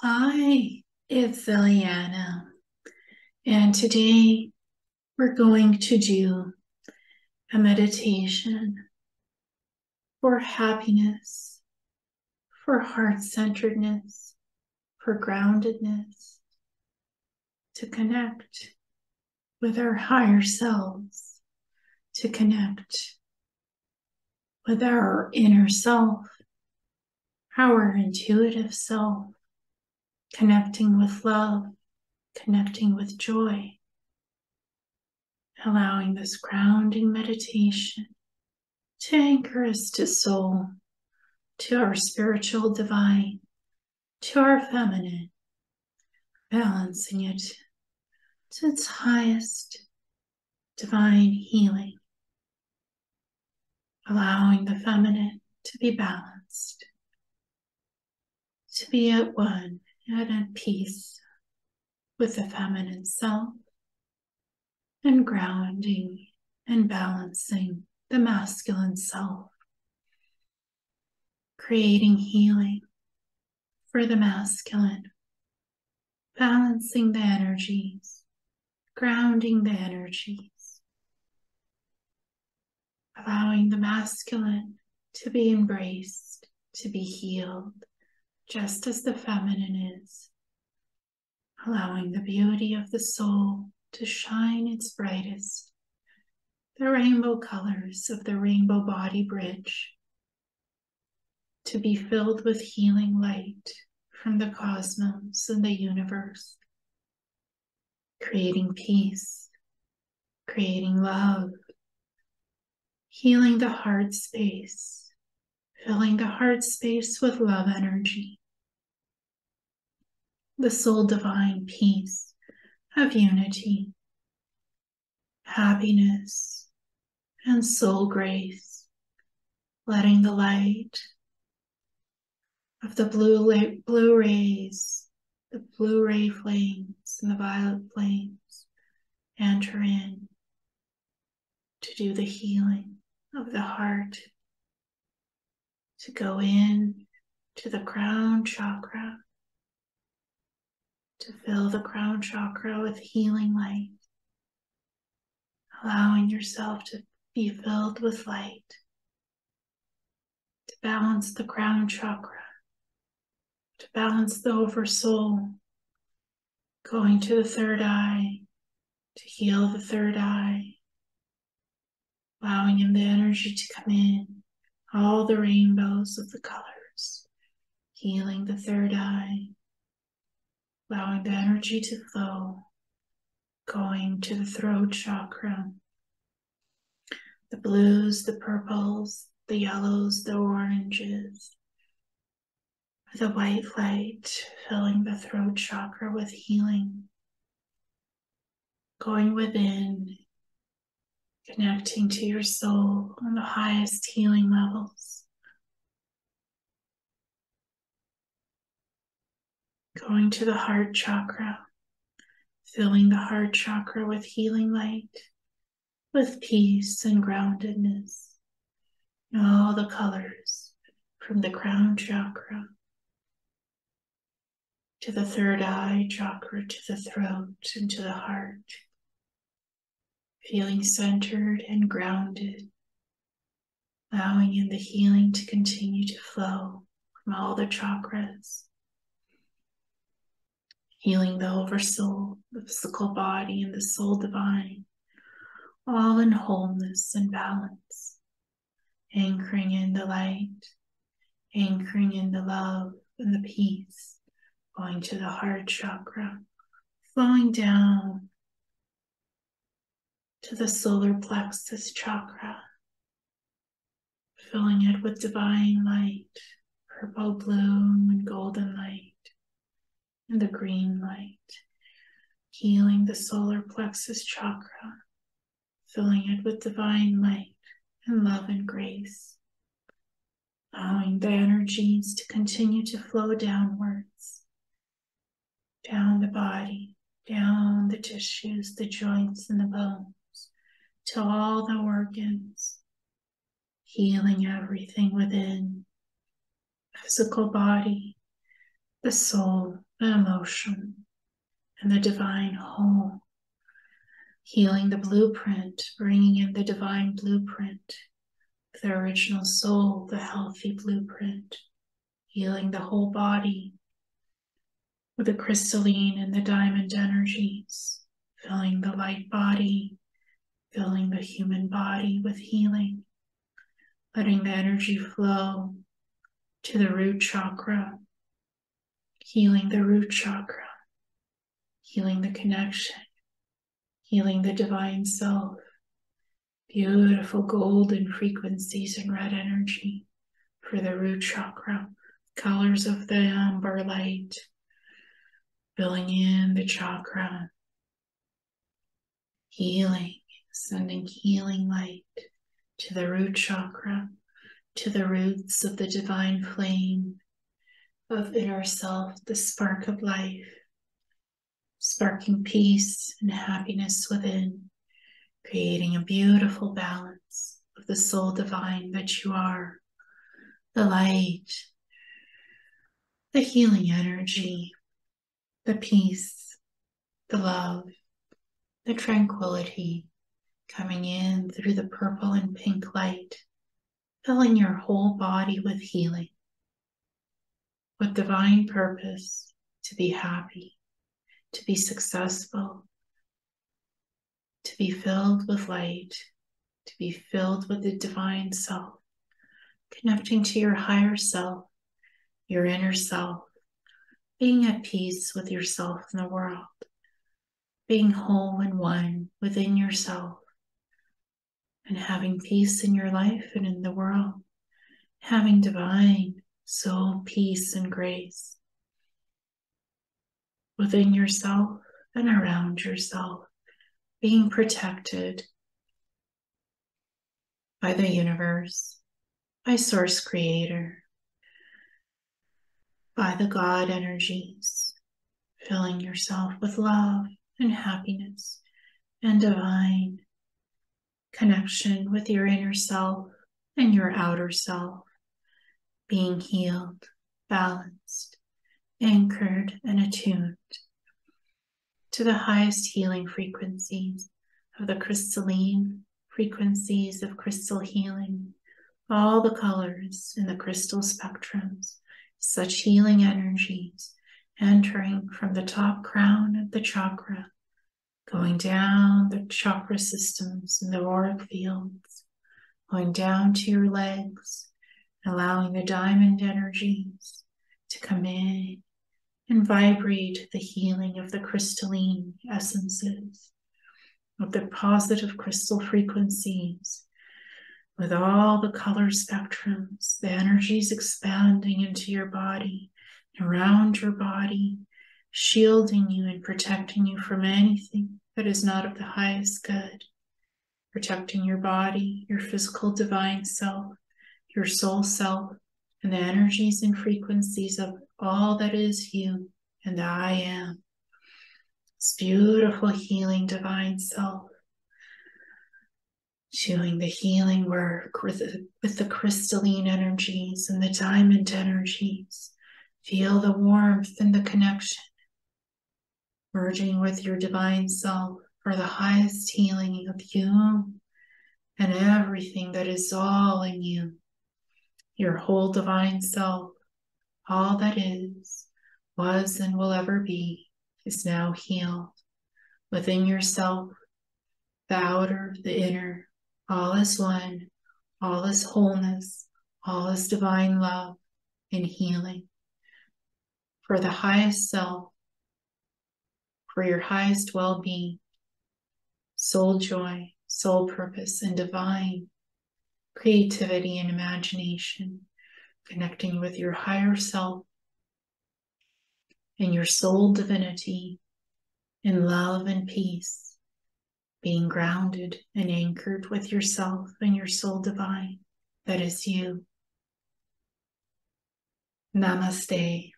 Hi, it's Eleana, and today we're going to do a meditation for happiness, for heart centeredness, for groundedness, to connect with our higher selves, to connect with our inner self, our intuitive self connecting with love, connecting with joy, allowing this grounding meditation to anchor us to soul, to our spiritual divine, to our feminine, balancing it to its highest divine healing, allowing the feminine to be balanced, to be at one and at peace with the feminine self, and grounding and balancing the masculine self, creating healing for the masculine, balancing the energies, grounding the energies, allowing the masculine to be embraced, to be healed just as the feminine is, allowing the beauty of the soul to shine its brightest, the rainbow colors of the rainbow body bridge to be filled with healing light from the cosmos and the universe, creating peace, creating love, healing the heart space, filling the heart space with love energy the soul divine peace of unity, happiness, and soul grace, letting the light of the blue, blue rays, the blue ray flames, and the violet flames enter in to do the healing of the heart, to go in to the crown chakra to fill the crown chakra with healing light, allowing yourself to be filled with light, to balance the crown chakra, to balance the oversoul, going to the third eye, to heal the third eye, allowing in the energy to come in, all the rainbows of the colors, healing the third eye allowing the energy to flow, going to the throat chakra, the blues, the purples, the yellows, the oranges, the white light filling the throat chakra with healing, going within, connecting to your soul on the highest healing levels. Going to the heart chakra, filling the heart chakra with healing light, with peace and groundedness, all the colors from the crown chakra to the third eye chakra, to the throat, and to the heart. Feeling centered and grounded, allowing in the healing to continue to flow from all the chakras healing the oversoul, the physical body, and the soul divine, all in wholeness and balance, anchoring in the light, anchoring in the love and the peace, going to the heart chakra, flowing down to the solar plexus chakra, filling it with divine light, purple, blue, and golden light and the green light, healing the solar plexus chakra, filling it with divine light and love and grace, allowing the energies to continue to flow downwards, down the body, down the tissues, the joints, and the bones, to all the organs, healing everything within physical body, the soul, emotion, and the divine whole. Healing the blueprint, bringing in the divine blueprint, the original soul, the healthy blueprint, healing the whole body with the crystalline and the diamond energies, filling the light body, filling the human body with healing, letting the energy flow to the root chakra, healing the root chakra, healing the connection, healing the divine self. Beautiful golden frequencies and red energy for the root chakra, colors of the amber light, filling in the chakra, healing, sending healing light to the root chakra, to the roots of the divine flame of inner self, the spark of life, sparking peace and happiness within, creating a beautiful balance of the soul divine that you are, the light, the healing energy, the peace, the love, the tranquility coming in through the purple and pink light, filling your whole body with healing, with divine purpose to be happy, to be successful, to be filled with light, to be filled with the divine self, connecting to your higher self, your inner self, being at peace with yourself and the world, being whole and one within yourself, and having peace in your life and in the world, having divine soul peace and grace within yourself and around yourself, being protected by the universe, by Source Creator, by the God energies, filling yourself with love and happiness and divine connection with your inner self and your outer self, being healed, balanced, anchored, and attuned to the highest healing frequencies of the crystalline frequencies of crystal healing, all the colors in the crystal spectrums such healing energies entering from the top crown of the chakra, going down the chakra systems and the auric fields, going down to your legs, allowing the diamond energies to come in and vibrate the healing of the crystalline essences, of the positive crystal frequencies with all the color spectrums, the energies expanding into your body, around your body, shielding you and protecting you from anything that is not of the highest good, protecting your body, your physical divine self, your soul self, and the energies and frequencies of all that is you and I am. This beautiful healing divine self doing the healing work with the, with the crystalline energies and the diamond energies. Feel the warmth and the connection, merging with your divine self for the highest healing of you and everything that is all in you. Your whole divine self, all that is, was, and will ever be, is now healed within yourself, the outer, the inner, all is one, all is wholeness, all is divine love and healing. For the highest self, for your highest well being, soul joy, soul purpose, and divine creativity and imagination, connecting with your higher self and your soul divinity in love and peace being grounded and anchored with yourself and your soul divine that is you. Namaste.